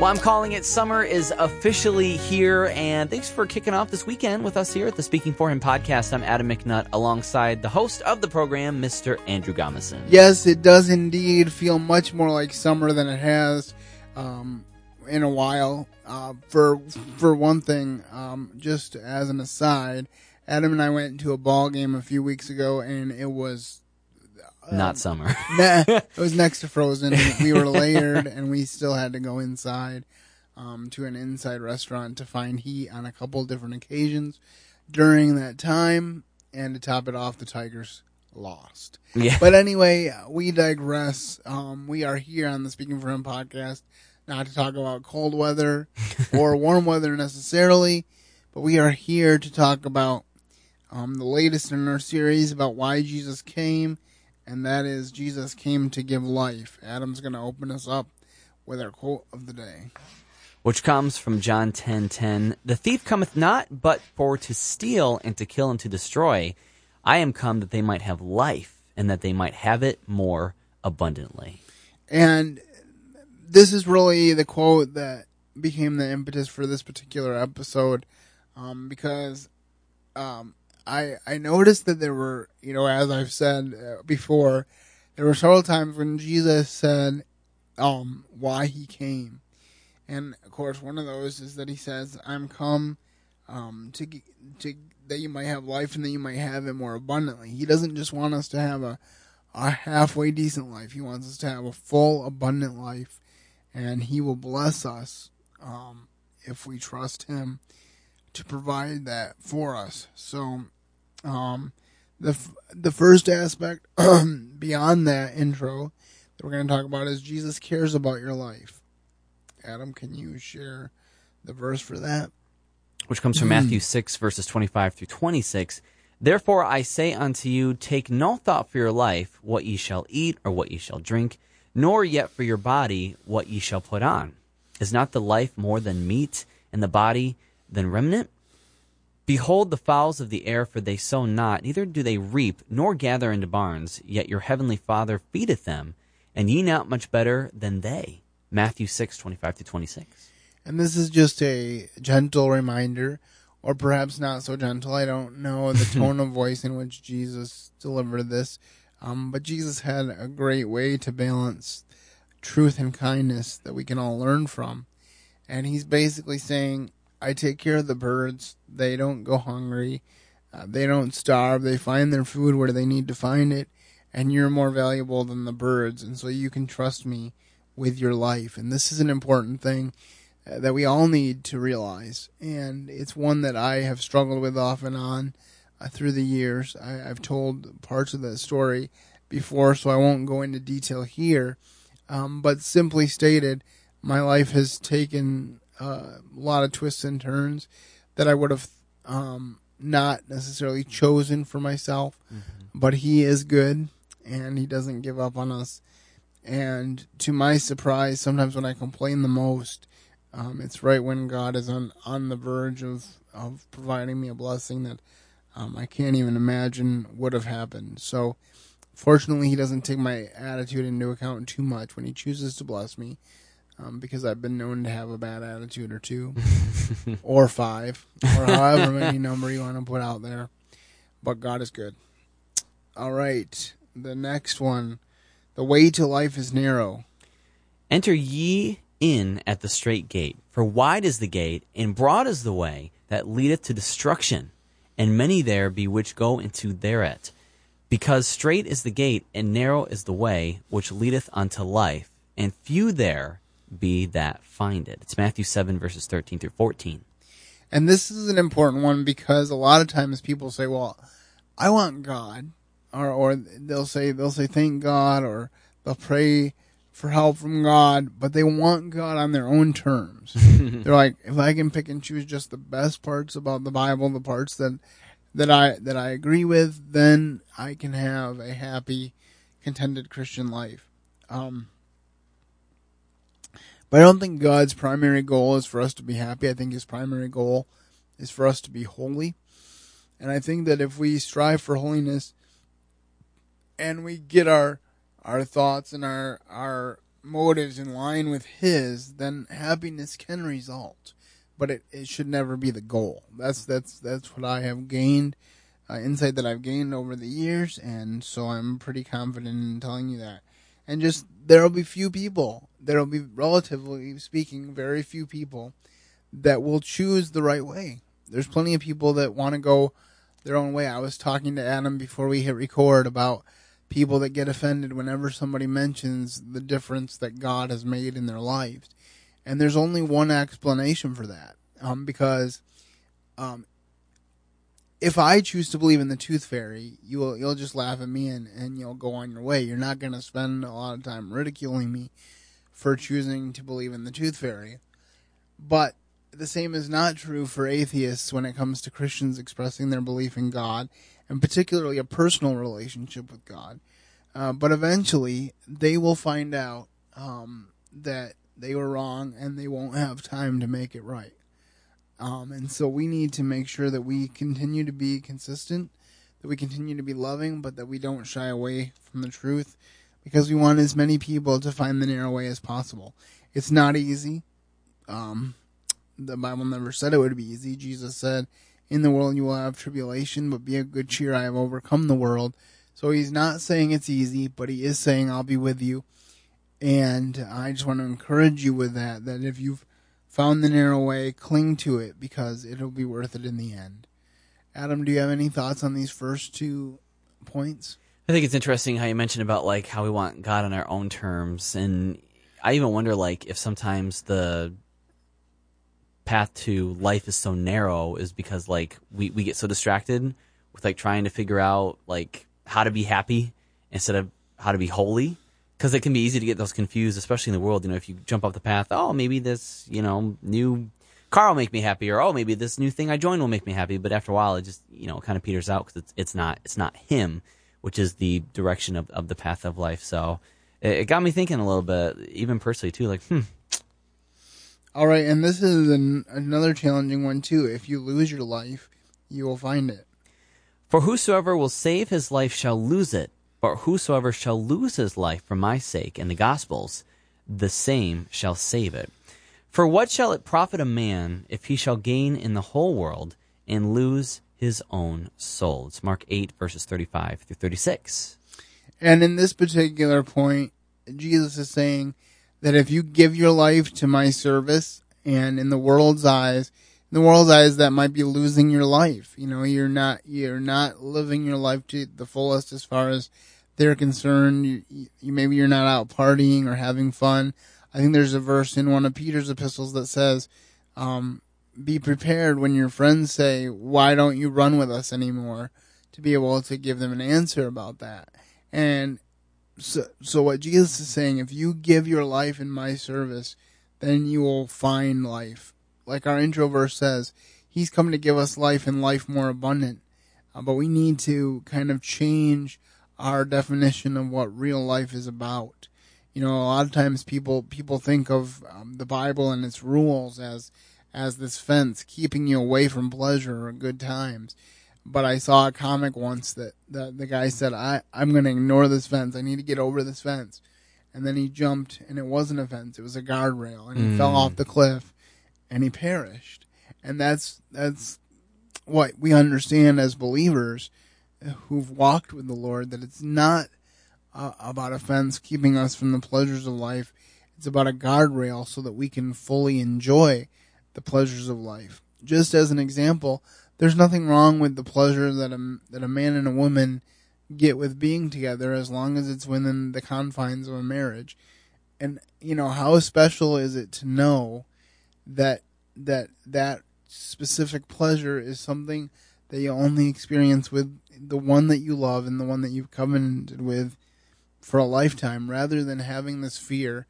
Well, I'm calling it summer is officially here, and thanks for kicking off this weekend with us here at the Speaking for Him podcast. I'm Adam McNutt alongside the host of the program, Mr. Andrew Gomison. Yes, it does indeed feel much more like summer than it has um, in a while. Uh, for for one thing, um, just as an aside, Adam and I went to a ball game a few weeks ago, and it was Not summer. nah, it was next to frozen. We were layered, and we still had to go inside um, to an inside restaurant to find heat on a couple different occasions during that time. And to top it off, the Tigers lost. yeah. But anyway, we digress. Um, we are here on the Speaking for Him podcast, not to talk about cold weather or warm weather necessarily, but we are here to talk about um, the latest in our series about why Jesus came, and that is Jesus came to give life. Adam's going to open us up with our quote of the day. which comes from John 10:10, "The thief cometh not but for to steal and to kill and to destroy. I am come that they might have life and that they might have it more abundantly." And this is really the quote that became the impetus for this particular episode, um, because um, I I noticed that there were, you know, as I've said uh, before, there were several times when Jesus said um, why he came, and of course one of those is that he says, "I'm come um, to to that you might have life and that you might have it more abundantly." He doesn't just want us to have a a halfway decent life. He wants us to have a full, abundant life, and He will bless us um, if we trust Him to provide that for us. So, um, the f- the first aspect beyond that intro that we're going to talk about is Jesus cares about your life. Adam, can you share the verse for that? which comes from Matthew 6, verses 25 through 26. Therefore I say unto you, take no thought for your life, what ye shall eat, or what ye shall drink, nor yet for your body, what ye shall put on. Is not the life more than meat, and the body than remnant? Behold the fowls of the air, for they sow not, neither do they reap, nor gather into barns, yet your heavenly Father feedeth them, and ye not much better than they. Matthew 6, 25 through 26. And this is just a gentle reminder, or perhaps not so gentle. I don't know the tone of voice in which Jesus delivered this. Um, but Jesus had a great way to balance truth and kindness that we can all learn from. And he's basically saying, I take care of the birds. They don't go hungry. Uh, they don't starve. They find their food where they need to find it. And you're more valuable than the birds. And so you can trust me with your life. And this is an important thing uh, that we all need to realize. And it's one that I have struggled with off and on uh, through the years. I, I've told parts of that story before, so I won't go into detail here. Um, but simply stated, my life has taken uh, a lot of twists and turns that I would have um, not necessarily chosen for myself. But He is good, and He doesn't give up on us. And to my surprise, sometimes when I complain the most, um, it's right when God is on, on the verge of, of providing me a blessing that um, I can't even imagine would have happened. So, fortunately, He doesn't take my attitude into account too much when He chooses to bless me, um, because I've been known to have a bad attitude or two, or five, or however many number you want to put out there. But God is good. All right, the next one. The way to life is narrow. Enter ye in at the straight gate, for wide is the gate, and broad is the way that leadeth to destruction, and many there be which go into thereat. Because straight is the gate, and narrow is the way which leadeth unto life, and few there be that find it. It's Matthew 7, verses 13 through 14. And this is an important one because a lot of times people say, "Well, I want God," or or they'll say they'll say thank God, or they'll pray for help from God, but they want God on their own terms. They're like, if I can pick and choose just the best parts about the Bible, the parts that that I that I agree with, then I can have a happy, contented Christian life. Um, but I don't think God's primary goal is for us to be happy. I think his primary goal is for us to be holy. And I think that if we strive for holiness and we get our our thoughts and our our motives in line with his, then happiness can result. But it, it should never be the goal. That's that's that's what I have gained, uh, insight that I've gained over the years, and so I'm pretty confident in telling you that. And just there will be few people, there will be relatively speaking, very few people that will choose the right way. There's plenty of people that want to go their own way. I was talking to Adam before we hit record about people that get offended whenever somebody mentions the difference that God has made in their lives. And there's only one explanation for that. Um, because um, if I choose to believe in the tooth fairy, you'll you'll just laugh at me and, and you'll go on your way. You're not going to spend a lot of time ridiculing me for choosing to believe in the tooth fairy. But the same is not true for atheists when it comes to Christians expressing their belief in God, and particularly a personal relationship with God. Uh, but eventually, they will find out um, that they were wrong, and they won't have time to make it right. Um, and so we need to make sure that we continue to be consistent, that we continue to be loving, but that we don't shy away from the truth, because we want as many people to find the narrow way as possible. It's not easy. Um, the Bible never said it would be easy. Jesus said, In the world you will have tribulation, but be of good cheer. I have overcome the world. So he's not saying it's easy, but he is saying, I'll be with you. And I just want to encourage you with that, that if you've found the narrow way, cling to it because it'll be worth it in the end. Adam, do you have any thoughts on these first two points? I think it's interesting how you mentioned about like how we want God on our own terms, and I even wonder like if sometimes the path to life is so narrow is because like we, we get so distracted with like trying to figure out like how to be happy instead of how to be holy because it can be easy to get those confused especially in the world you know if you jump off the path oh maybe this you know new car will make me happy or oh maybe this new thing i joined will make me happy but after a while it just you know kind of peters out because it's, it's not it's not him which is the direction of, of the path of life so it, it got me thinking a little bit even personally too like hmm all right, and this is an, another challenging one too. If you lose your life, you will find it. For whosoever will save his life shall lose it, but whosoever shall lose his life for my sake and the gospel's, the same shall save it. For what shall it profit a man if he shall gain in the whole world and lose his own soul? It's Mark 8, verses 35 through 36. And in this particular point, Jesus is saying, that if you give your life to my service and in the world's eyes, the world's eyes, that might be losing your life. You know, you're not, you're not living your life to the fullest as far as they're concerned. You, you, maybe you're not out partying or having fun. I think there's a verse in one of Peter's epistles that says, um, be prepared when your friends say, why don't you run with us anymore? To be able to give them an answer about that. And so, so what Jesus is saying, if you give your life in my service, then you will find life. Like our intro verse says, He's come to give us life and life more abundant. Uh, but we need to kind of change our definition of what real life is about. You know, a lot of times people people think of um, the Bible and its rules as as this fence keeping you away from pleasure or good times but I saw a comic once that the, the guy said, I, I'm going to ignore this fence. I need to get over this fence. And then he jumped, and it wasn't a fence, it was a guardrail, and he mm. fell off the cliff and he perished. And that's, that's what we understand as believers who've walked with the Lord that it's not uh, about offense keeping us from the pleasures of life. It's about a guardrail so that we can fully enjoy the pleasures of life. Just as an example, there's nothing wrong with the pleasure that a that a man and a woman get with being together as long as it's within the confines of a marriage. And you know, how special is it to know that that that specific pleasure is something that you only experience with the one that you love and the one that you've covenanted with for a lifetime rather than having this fear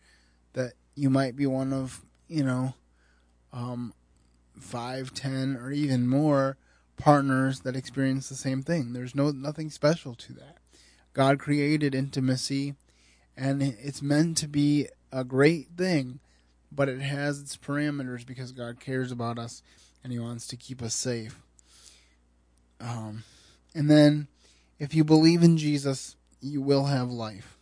that you might be one of, you know, um, five, ten, or even more partners that experience the same thing. There's no nothing special to that. God created intimacy, and it's meant to be a great thing, but it has its parameters because God cares about us and He wants to keep us safe. Um, and then, if you believe in Jesus, you will have life.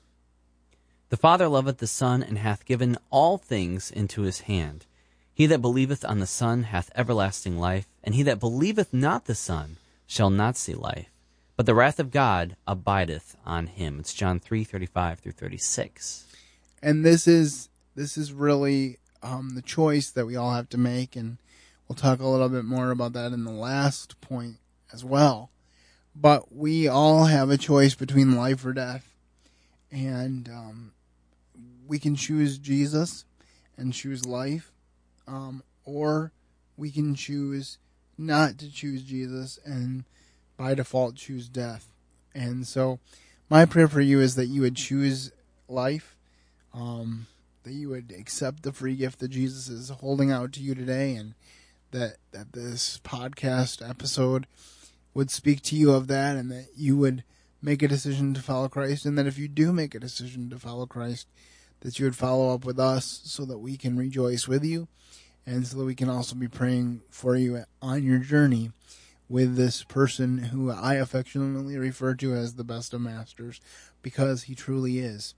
The Father loveth the Son, and hath given all things into his hand. He that believeth on the Son hath everlasting life, and he that believeth not the Son shall not see life, but the wrath of God abideth on him. It's John three thirty five through thirty six. And this is this is really um, the choice that we all have to make, and we'll talk a little bit more about that in the last point as well. But we all have a choice between life or death, and um, we can choose Jesus and choose life, um, or we can choose not to choose Jesus and by default choose death. And so, my prayer for you is that you would choose life, um, that you would accept the free gift that Jesus is holding out to you today, and that that this podcast episode would speak to you of that, and that you would make a decision to follow Christ, and that if you do make a decision to follow Christ, that you would follow up with us so that we can rejoice with you and so that we can also be praying for you on your journey with this person who I affectionately refer to as the best of masters because he truly is.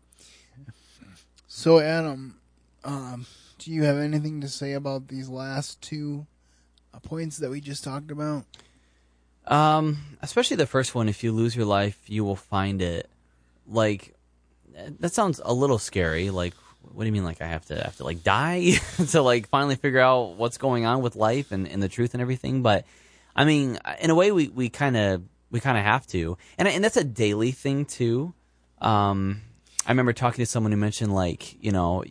So, Adam, um, do you have anything to say about these last two uh, points that we just talked about? Um, especially the first one. If you lose your life, you will find it. Like that sounds a little scary. Like, what do you mean? Like, I have to have to like die to like finally figure out what's going on with life and, and the truth and everything? But I mean, in a way, we we kind of we kind of have to, and and that's a daily thing too. Um, I remember talking to someone who mentioned like, you know,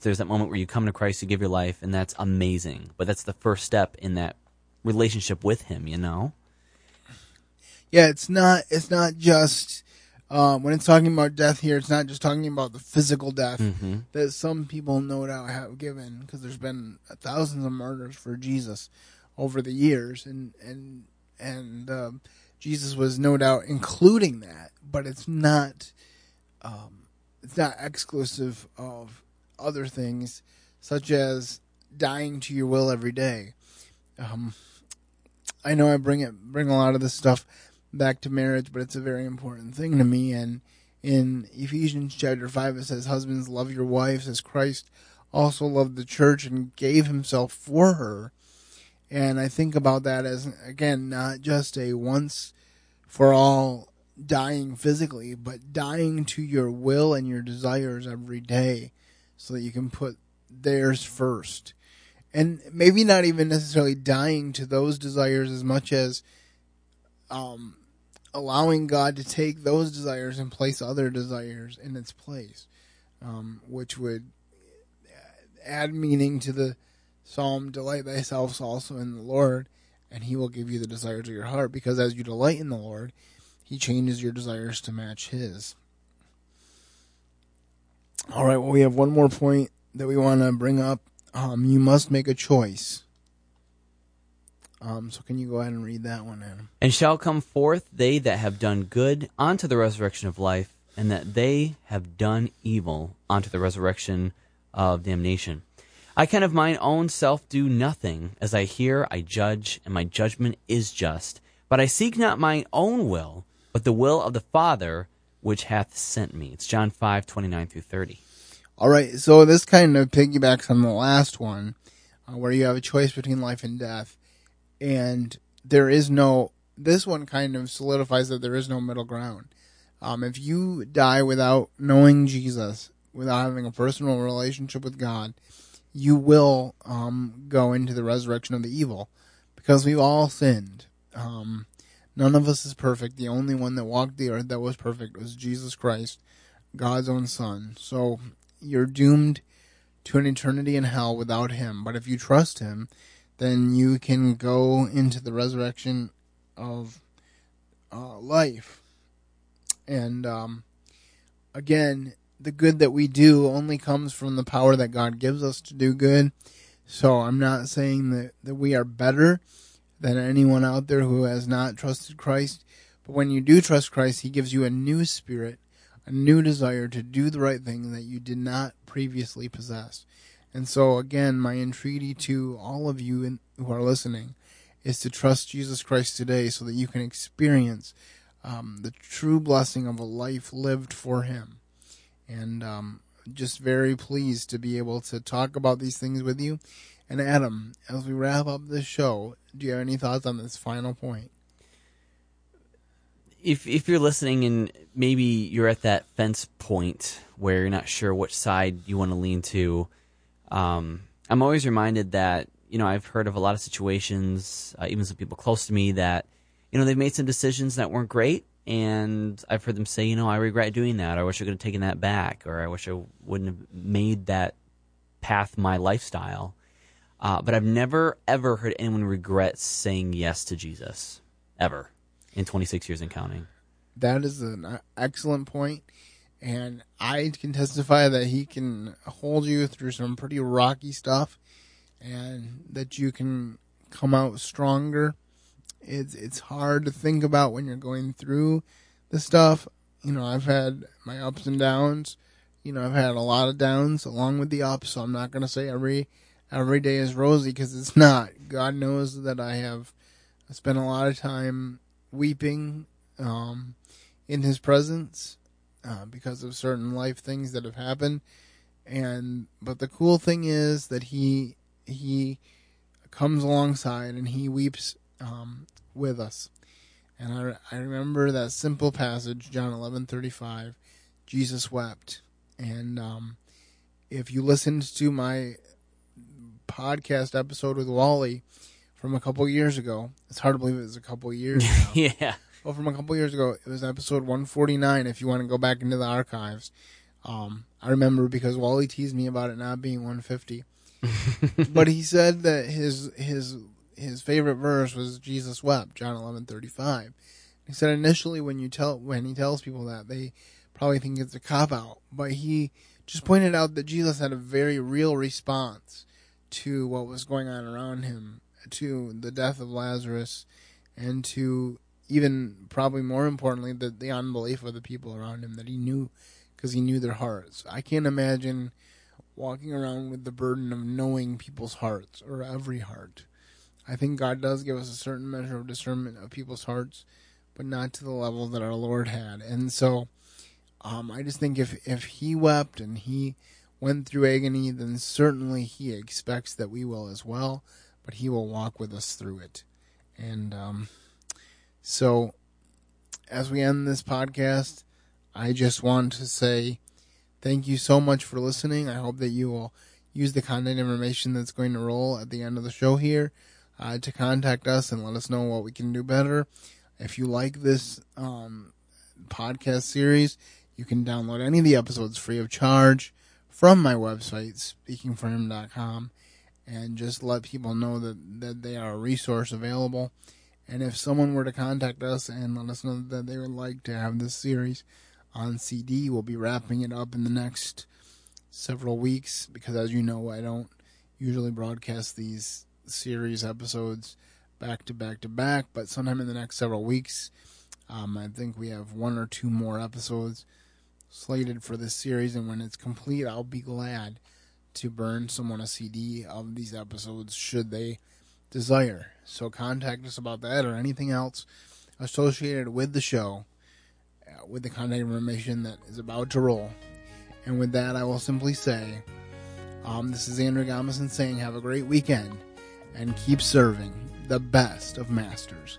there's that moment where you come to Christ, you give your life, and that's amazing. But that's the first step in that relationship with Him. You know. Yeah, it's not. It's not just um, when it's talking about death here, it's not just talking about the physical death mm-hmm. that some people no doubt have given, because there's been thousands of murders for Jesus over the years, and and and um, Jesus was no doubt including that, but it's not um, it's not exclusive of other things such as dying to your will every day. Um, I know I bring it bring a lot of this stuff back to marriage, but it's a very important thing to me. And in Ephesians chapter 5, it says, Husbands, love your wives as Christ also loved the church and gave himself for her. And I think about that as, again, not just a once for all dying physically, but dying to your will and your desires every day so that you can put theirs first. And maybe not even necessarily dying to those desires as much as um, allowing God to take those desires and place other desires in its place, um, which would add meaning to the psalm, Delight thyself also in the Lord, and he will give you the desires of your heart, because as you delight in the Lord, he changes your desires to match his. All right, well, we have one more point that we want to bring up. Um, you must make a choice. Um, so can you go ahead and read that one, Adam? And shall come forth they that have done good unto the resurrection of life, and that they have done evil unto the resurrection of damnation. I can of mine own self do nothing. As I hear, I judge, and my judgment is just. But I seek not mine own will, but the will of the Father which hath sent me. It's John five twenty nine through 30. All right, so this kind of piggybacks on the last one, uh, where you have a choice between life and death and there is no. This one kind of solidifies that there is no middle ground. Um, if you die without knowing Jesus, without having a personal relationship with God, you will um, go into the resurrection of the evil because we've all sinned. Um, none of us is perfect. The only one that walked the earth that was perfect was Jesus Christ, God's own Son. So you're doomed to an eternity in hell without Him. But if you trust Him, then you can go into the resurrection of uh, life. And um, again, the good that we do only comes from the power that God gives us to do good. So I'm not saying that, that we are better than anyone out there who has not trusted Christ. But when you do trust Christ, He gives you a new spirit, a new desire to do the right thing that you did not previously possess. And so, again, my entreaty to all of you in, who are listening is to trust Jesus Christ today so that you can experience um, the true blessing of a life lived for Him. And um, just very pleased to be able to talk about these things with you. And Adam, as we wrap up this show, do you have any thoughts on this final point? If if you're listening and maybe you're at that fence point where you're not sure which side you want to lean to, um, I'm always reminded that you know I've heard of a lot of situations, uh, even some people close to me that you know they've made some decisions that weren't great, and I've heard them say, you know, I regret doing that. I wish I could have taken that back, or I wish I wouldn't have made that path my lifestyle. Uh, but I've never ever heard anyone regret saying yes to Jesus ever in 26 years and counting. That is an excellent point, and I can testify that he can hold you through some pretty rocky stuff, and that you can come out stronger. It's it's hard to think about when you're going through the stuff. You know, I've had my ups and downs. You know, I've had a lot of downs along with the ups. So I'm not going to say every every day is rosy because it's not. God knows that I have spent a lot of time weeping um, in His presence uh, because of certain life things that have happened. And but the cool thing is that He He comes alongside and He weeps um, with us. And I, I remember that simple passage, John eleven thirty five. Jesus wept, and um, if you listened to my podcast episode with Wally from a couple years ago. It's hard to believe it was a couple years yeah. Well, from a couple years ago, it was episode 149. If you want to go back into the archives, um, I remember because Wally teased me about it not being 150. but he said that his his his favorite verse was Jesus wept, John 11:35. He said initially when you tell when he tells people that they probably think it's a cop out, but he just pointed out that Jesus had a very real response to what was going on around him, to the death of Lazarus, and to even probably more importantly the the unbelief of the people around him that he knew because he knew their hearts. I can't imagine walking around with the burden of knowing people's hearts or every heart. I think God does give us a certain measure of discernment of people's hearts, but not to the level that our Lord had. And so um, I just think if if he wept and he went through agony, then certainly he expects that we will as well, but he will walk with us through it. And um, so, as we end this podcast, I just want to say thank you so much for listening. I hope that you will use the contact information that's going to roll at the end of the show here uh, to contact us and let us know what we can do better. If you like this um, podcast series, you can download any of the episodes free of charge from my website, speakingforhim.com, and just let people know that, that they are a resource available. And if someone were to contact us and let us know that they would like to have this series on CD, we'll be wrapping it up in the next several weeks because, as you know, I don't usually broadcast these series episodes back to back to back, but sometime in the next several weeks, um, I think we have one or two more episodes slated for this series, and when it's complete, I'll be glad to burn someone a CD of these episodes should they desire. So contact us about that or anything else associated with the show uh, with the contact information that is about to roll. And with that, I will simply say, um, this is Andrew Gomison saying, have a great weekend and keep serving the best of masters.